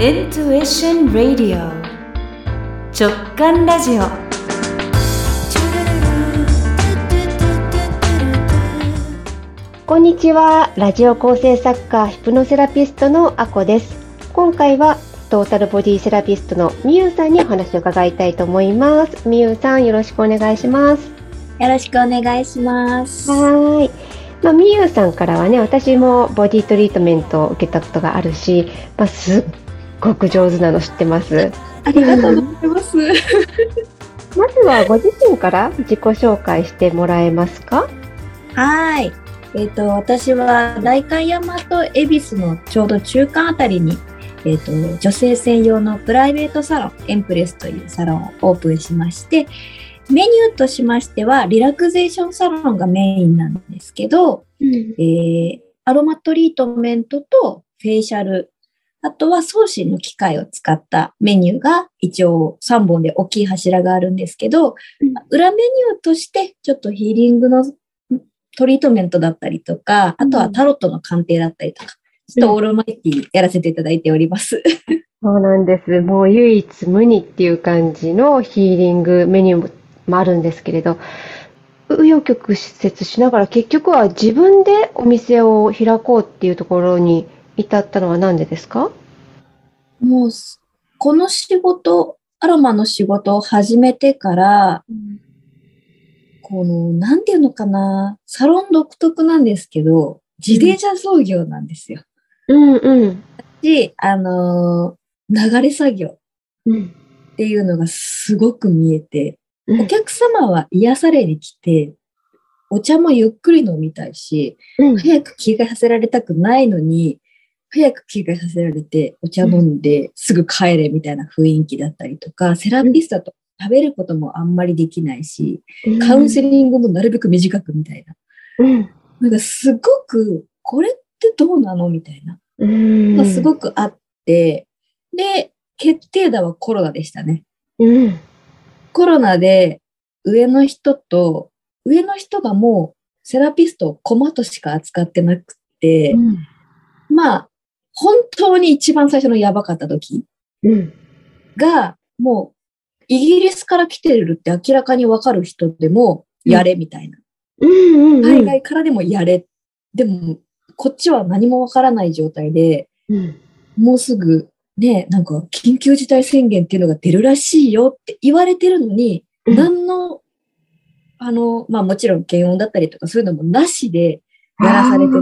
Intuition Radio 直感ラジオこんにちは。ラジオ構成作家、ヒプノセラピストのあこです。今回はトータルボディセラピストのみゆさんにお話を伺いたいと思います。みゆさん、よろしくお願いします。よろしくお願いします。はーい。まあ、みゆさんからはね、私もボディトリートメントを受けたことがあるし、まあ、すっごく上手なの知ってます？ありがとうございます。まずはご自身から自己紹介してもらえますか？はい。えっ、と、私は代官山と恵比寿のちょうど中間あたりに、えっ、と、女性専用のプライベートサロン、エンプレスというサロンをオープンしまして、メニューとしましては、リラクゼーションサロンがメインなんですけど、えーアロマトリートメントとフェイシャル、あとは送信の機械を使ったメニューが一応3本で大きい柱があるんですけど、うん裏メニューとしてちょっとヒーリングのトリートメントだったりとか、あとはタロットの鑑定だったりとか、ちょっとオールマイティやらせていただいております。そうなんです。もう唯一無二っていう感じのヒーリングメニューもあるんですけれど、紆余曲折しながら結局は自分でお店を開こうっていうところに至ったのは何でですか？もう、この仕事、アロマの仕事を始めてから、この、なんていうのかな、サロン独特なんですけど、自転車操業なんですよ。うんうん。し、あのー流れ作業うん。っていうのがすごく見えて、うんお客様は癒されに来て、お茶もゆっくり飲みたいし、うん早く着替えさせられたくないのに、早く着替えさせられて、お茶飲んですぐ帰れみたいな雰囲気だったりとか、セラピストだと食べることもあんまりできないし、カウンセリングもなるべく短くみたいな。うん。なんかすごく、これってどうなのみたいな。うん。がすごくあって、で、決定打はコロナでしたね。うん。コロナで上の人と、上の人がもうセラピストをコマとしか扱ってなくて、まあ、本当に一番最初のやばかった時うん。が、もう、イギリスから来てるって明らかにわかる人でも、やれみたいな。海外からでもやれ。でも、こっちは何もわからない状態で、うん。もうすぐ、ね、なんか、緊急事態宣言っていうのが出るらしいよって言われてるのに、うん何の、あの、まあもちろん検温だったりとかそういうのもなしでやらされてて、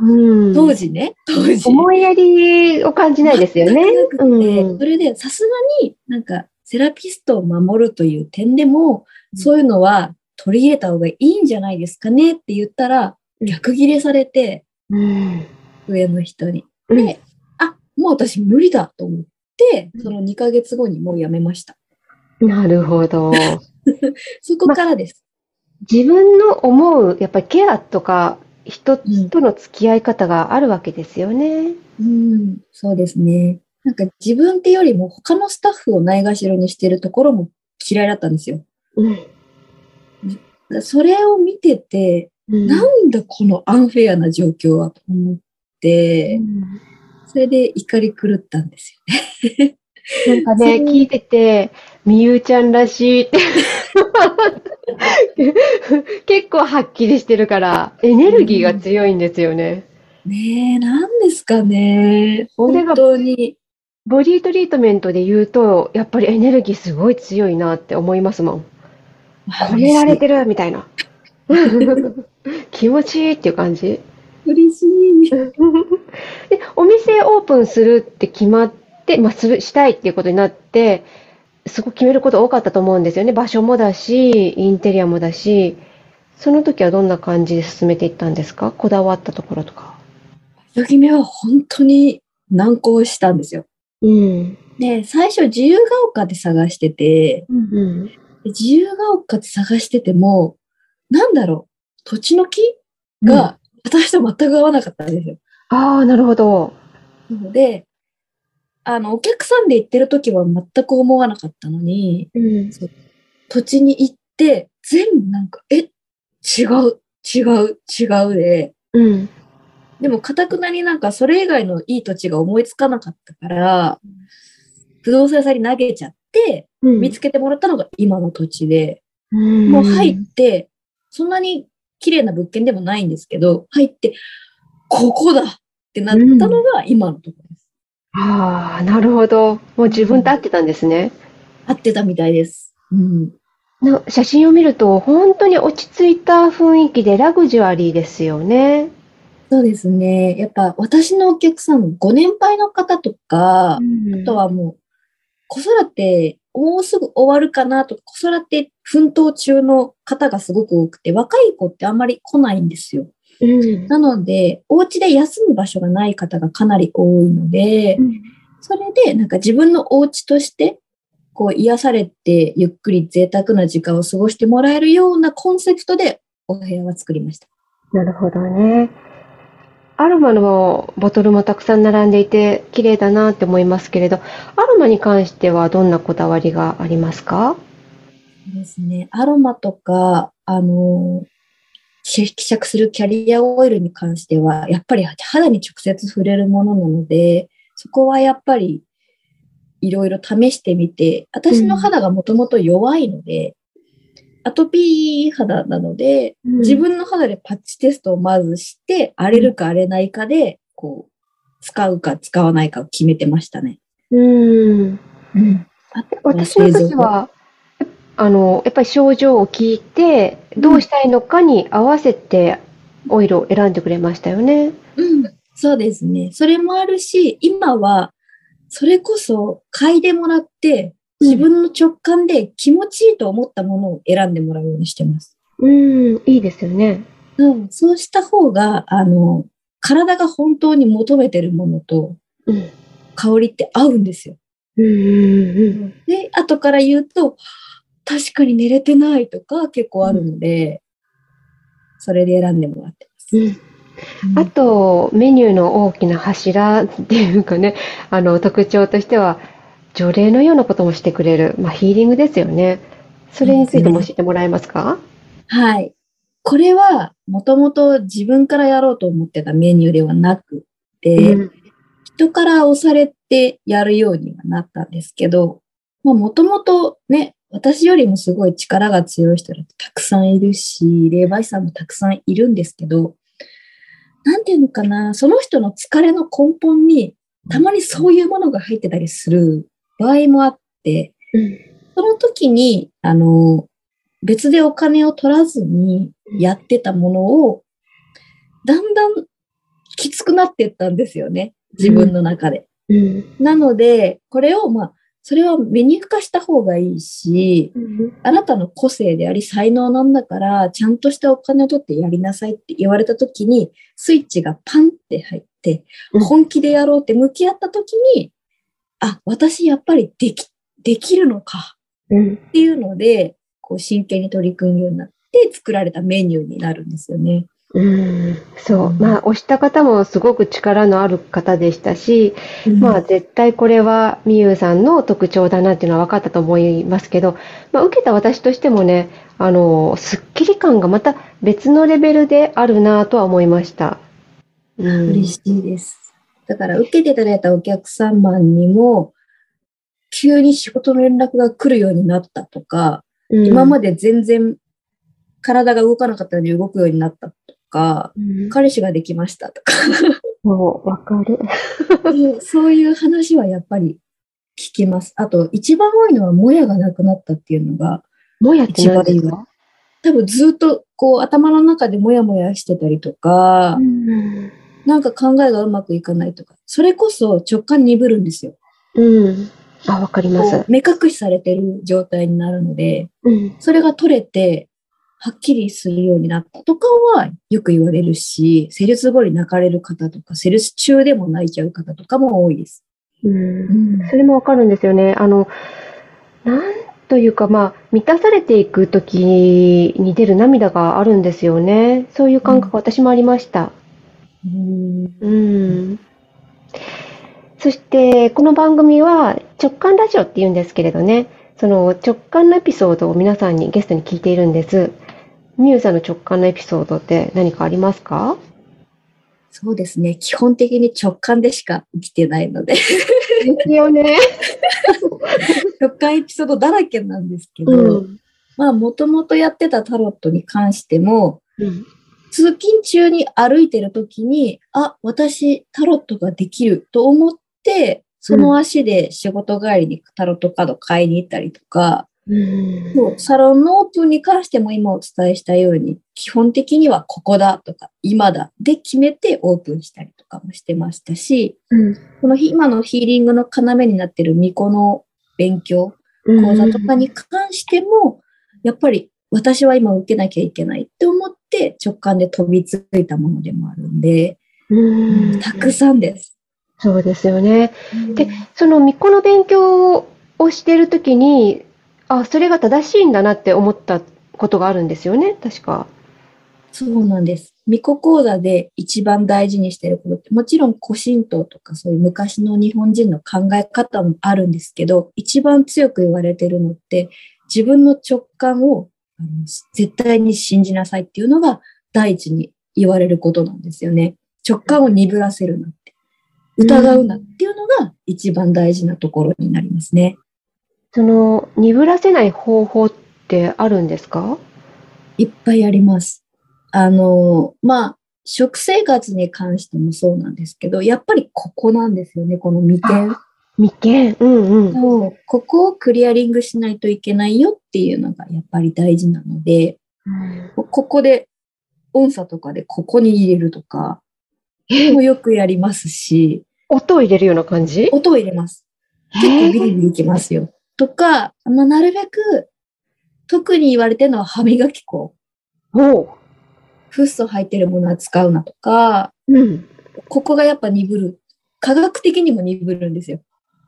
うん。当時ね、当時。思いやりを感じないですよね。なくてうんそれでさすがになんかセラピストを守るという点でも、そういうのは取り入れた方がいいんじゃないですかねって言ったら、うん逆ギレされて、うん。上の人に。うんで、あ、もう私無理だと思ってう、んその2ヶ月後にもう辞めました。なるほど。そこからです。自分の思う、やっぱりケアとか、人うんとの付き合い方があるわけですよね。うん、そうですね。なんか自分ってよりも他のスタッフをないがしろにしてるところも嫌いだったんですよ。うん。それを見てて、なんだこのアンフェアな状況はと思って、それで怒り狂ったんですよね。なんかね、聞いてて、みゆちゃんらしいって。結構はっきりしてるから、エネルギーが強いんですよね。ねえ、なんですかね。本当に。ボディトリートメントで言うと、やっぱりエネルギーすごい強いなって思いますもん。込められてるみたいな。気持ちいいっていう感じ。嬉しい。で、お店オープンするって決まって、まあ、する、したいっていうことになって、すごく決めること多かったと思うんですよね。場所もだし、インテリアもだし、その時はどんな感じで進めていったんですか？こだわったところとか。一決めは本当に難航したんですよ。うん。で、最初自由が丘で探してて、うん。で自由が丘で探してても、なんだろう、土地の木が私と全く合わなかったんですよ。ああ、なるほど。なので、あの、お客さんで行ってる時は全く思わなかったのに、うん。土地に行って、全部なんか、え、違う、違う、違うで、うん。でも、かたくなになんかそれ以外のいい土地が思いつかなかったから、不動産屋さんに投げちゃって、見つけてもらったのが今の土地で、もう入って、そんなに綺麗な物件でもないんですけど、入って、ここだってなったのが今のところ。ああ、なるほど。もう自分と合ってたんですね。合ってたみたいです。うん。な写真を見ると、本当に落ち着いた雰囲気でラグジュアリーですよね。そうですね。やっぱ私のお客さん、ご年配の方とか、あとはもう、子育て、もうすぐ終わるかなとか、子育て奮闘中の方がすごく多くて、若い子ってあんまり来ないんですよ。うんなので、お家で休む場所がない方がかなり多いので、それでなんか自分のお家として、こう癒されて、ゆっくり贅沢な時間を過ごしてもらえるようなコンセプトでお部屋は作りました。なるほどね。アロマのボトルもたくさん並んでいて綺麗だなって思いますけれど、アロマに関してはどんなこだわりがありますか？ですね。アロマとか、あの、希釈するキャリアオイルに関しては、やっぱり肌に直接触れるものなので、そこはやっぱりいろいろ試してみて、私の肌がもともと弱いので、アトピー肌なので、自分の肌でパッチテストをまずして、荒れるか荒れないかで、こう、使うか使わないかを決めてましたね。うん。うん。私の時は、あの、やっぱり症状を聞いて、どうしたいのかに合わせてオイルを選んでくれましたよね。うん、そうですね。それもあるし、今は、それこそ嗅いでもらって、自分の直感で気持ちいいと思ったものを選んでもらうようにしてます。うん、いいですよね。うん、そうした方が、あの、体が本当に求めてるものとうん。香りって合うんですよ。うんうんうんで、後から言うと、確かに寝れてないとか結構あるので、それで選んでもらってます。うん。あと、メニューの大きな柱っていうかね、あの、特徴としては、除霊のようなこともしてくれる、まあ、ヒーリングですよね。それについても教えてもらえますか？はい。これは、もともと自分からやろうと思ってたメニューではなくて、うん人から押されてやるようにはなったんですけど、まあもともとね、私よりもすごい力が強い人だってたくさんいるし、霊媒師さんもたくさんいるんですけど、なんていうのかな、その人の疲れの根本に、たまにそういうものが入ってたりする場合もあって、うんその時に、あの、別でお金を取らずにやってたものを、だんだんきつくなっていったんですよね。自分の中で。うんなので、これを、まあ、それはメニュー化した方がいいし、あなたの個性であり才能なんだから、ちゃんとしたお金を取ってやりなさいって言われた時に、スイッチがパンって入ってうん、本気でやろうって向き合った時に、あ、私やっぱりでき、できるのかうん。っていうので、こう真剣に取り組むようになって作られたメニューになるんですよね。うんそう。まあ、押した方もすごく力のある方でしたし、まあ、絶対これはみゆさんの特徴だなっていうのは分かったと思いますけど、まあ、受けた私としてもね、あの、すっきり感がまた別のレベルであるなとは思いました。うん嬉しいです。だから受けていただいたお客様にも、急に仕事の連絡が来るようになったとか、今まで全然体が動かなかったのに動くようになったとか、うん彼氏ができましたとか、もう、わかる。そういう話はやっぱり聞きます。あと、一番多いのは、もやがなくなったっていうのが、もやって何ですか？多分ずっとこう頭の中でもやもやしてたりとか、うんなんか考えがうまくいかないとか、それこそ直感鈍るんですよ。うん。あ、わかります。目隠しされてる状態になるので、うん。それが取れて、はっきりするようになったとかはよく言われるし、施術後に泣かれる方とか、施術中でも泣いちゃう方とかも多いです。うん。それもわかるんですよね。あの、なんというか、まあ、満たされていくときに出る涙があるんですよね。そういう感覚、私もありました。うんうん。そして、この番組は直感ラジオって言うんですけれどね、その直感のエピソードを皆さんにゲストに聞いているんです。みゆさんの直感のエピソードって何かありますか？そうですね。基本的に直感でしか生きてないので、ですよね。直感エピソードだらけなんですけど、うん。まあ、もともとやってたタロットに関しても、うん。通勤中に歩いてる時に、あ、私タロットができると思って、その足で仕事帰りにタロットカード買いに行ったりとか、うん。もうサロンのオープンに関しても今お伝えしたように、基本的にはここだとか、今だで決めてオープンしたりとかもしてましたし、うん。この日今のヒーリングの要になっている巫女の勉強、講座とかに関しても、やっぱり私は今受けなきゃいけないって思って直感で飛びついたものでもあるんで、うん。たくさんです。そうですよね。でその巫女の勉強をしてるときに、あ、それが正しいんだなって思ったことがあるんですよね、確か。そうなんです。巫女講座で一番大事にしてることって、もちろん古神道とかそういう昔の日本人の考え方もあるんですけど、一番強く言われてるのって、自分の直感を絶対に信じなさいっていうのが第一に言われることなんですよね。直感を鈍らせるなって。疑うなっていうのが一番大事なところになりますね。その、鈍らせない方法ってあるんですか？いっぱいあります。あの、まあ、食生活に関してもそうなんですけど、やっぱりここなんですよね、この眉間。眉間。うんうん。そうここをクリアリングしないといけないよっていうのがやっぱり大事なので、ここで音差とかでここに入れるとか、え？もよくやりますし、音を入れるような感じ？音を入れます。結構ビリビリいきますよ。とか、まあ、なるべく、特に言われてるのは歯磨き粉。おう。フッ素入ってるものは使うなとか、うん。ここがやっぱ鈍る。科学的にも鈍るんですよ。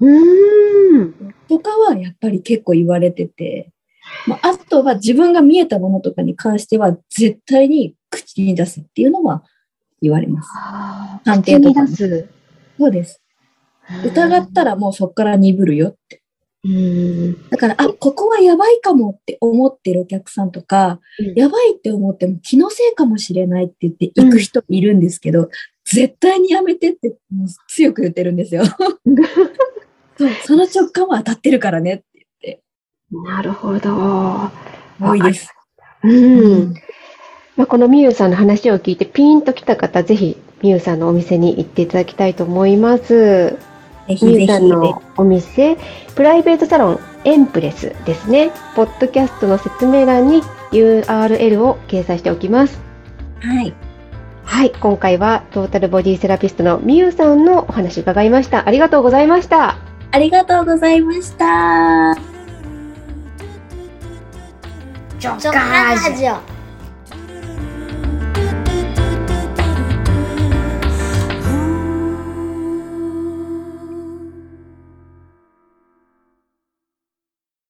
うーん。とかはやっぱり結構言われてて、まあ、あとは自分が見えたものとかに関しては絶対に口に出すっていうのは言われます。あ判口に定とかね出す。そうです。疑ったらもうそこから鈍るよって。うん。だから、あ、ここはやばいかもって思ってるお客さんとか、うんやばいって思っても気のせいかもしれないって言って行く人いるんですけど、絶対にやめてってもう強く言ってるんですよ。そうその直感は当たってるからねって言って。なるほど。多いです。うん。まあ、このみゆさんの話を聞いてピンときた方、ぜひみゆさんのお店に行っていただきたいと思います。ぜひぜひみゆさんのお店、プライベートサロンエンプレスですね。ポッドキャストの説明欄に URL を掲載しておきます。はい。はい、今回はトータルボディセラピストのみゆさんのお話伺いました。ありがとうございました。ありがとうございました。直感ラジオ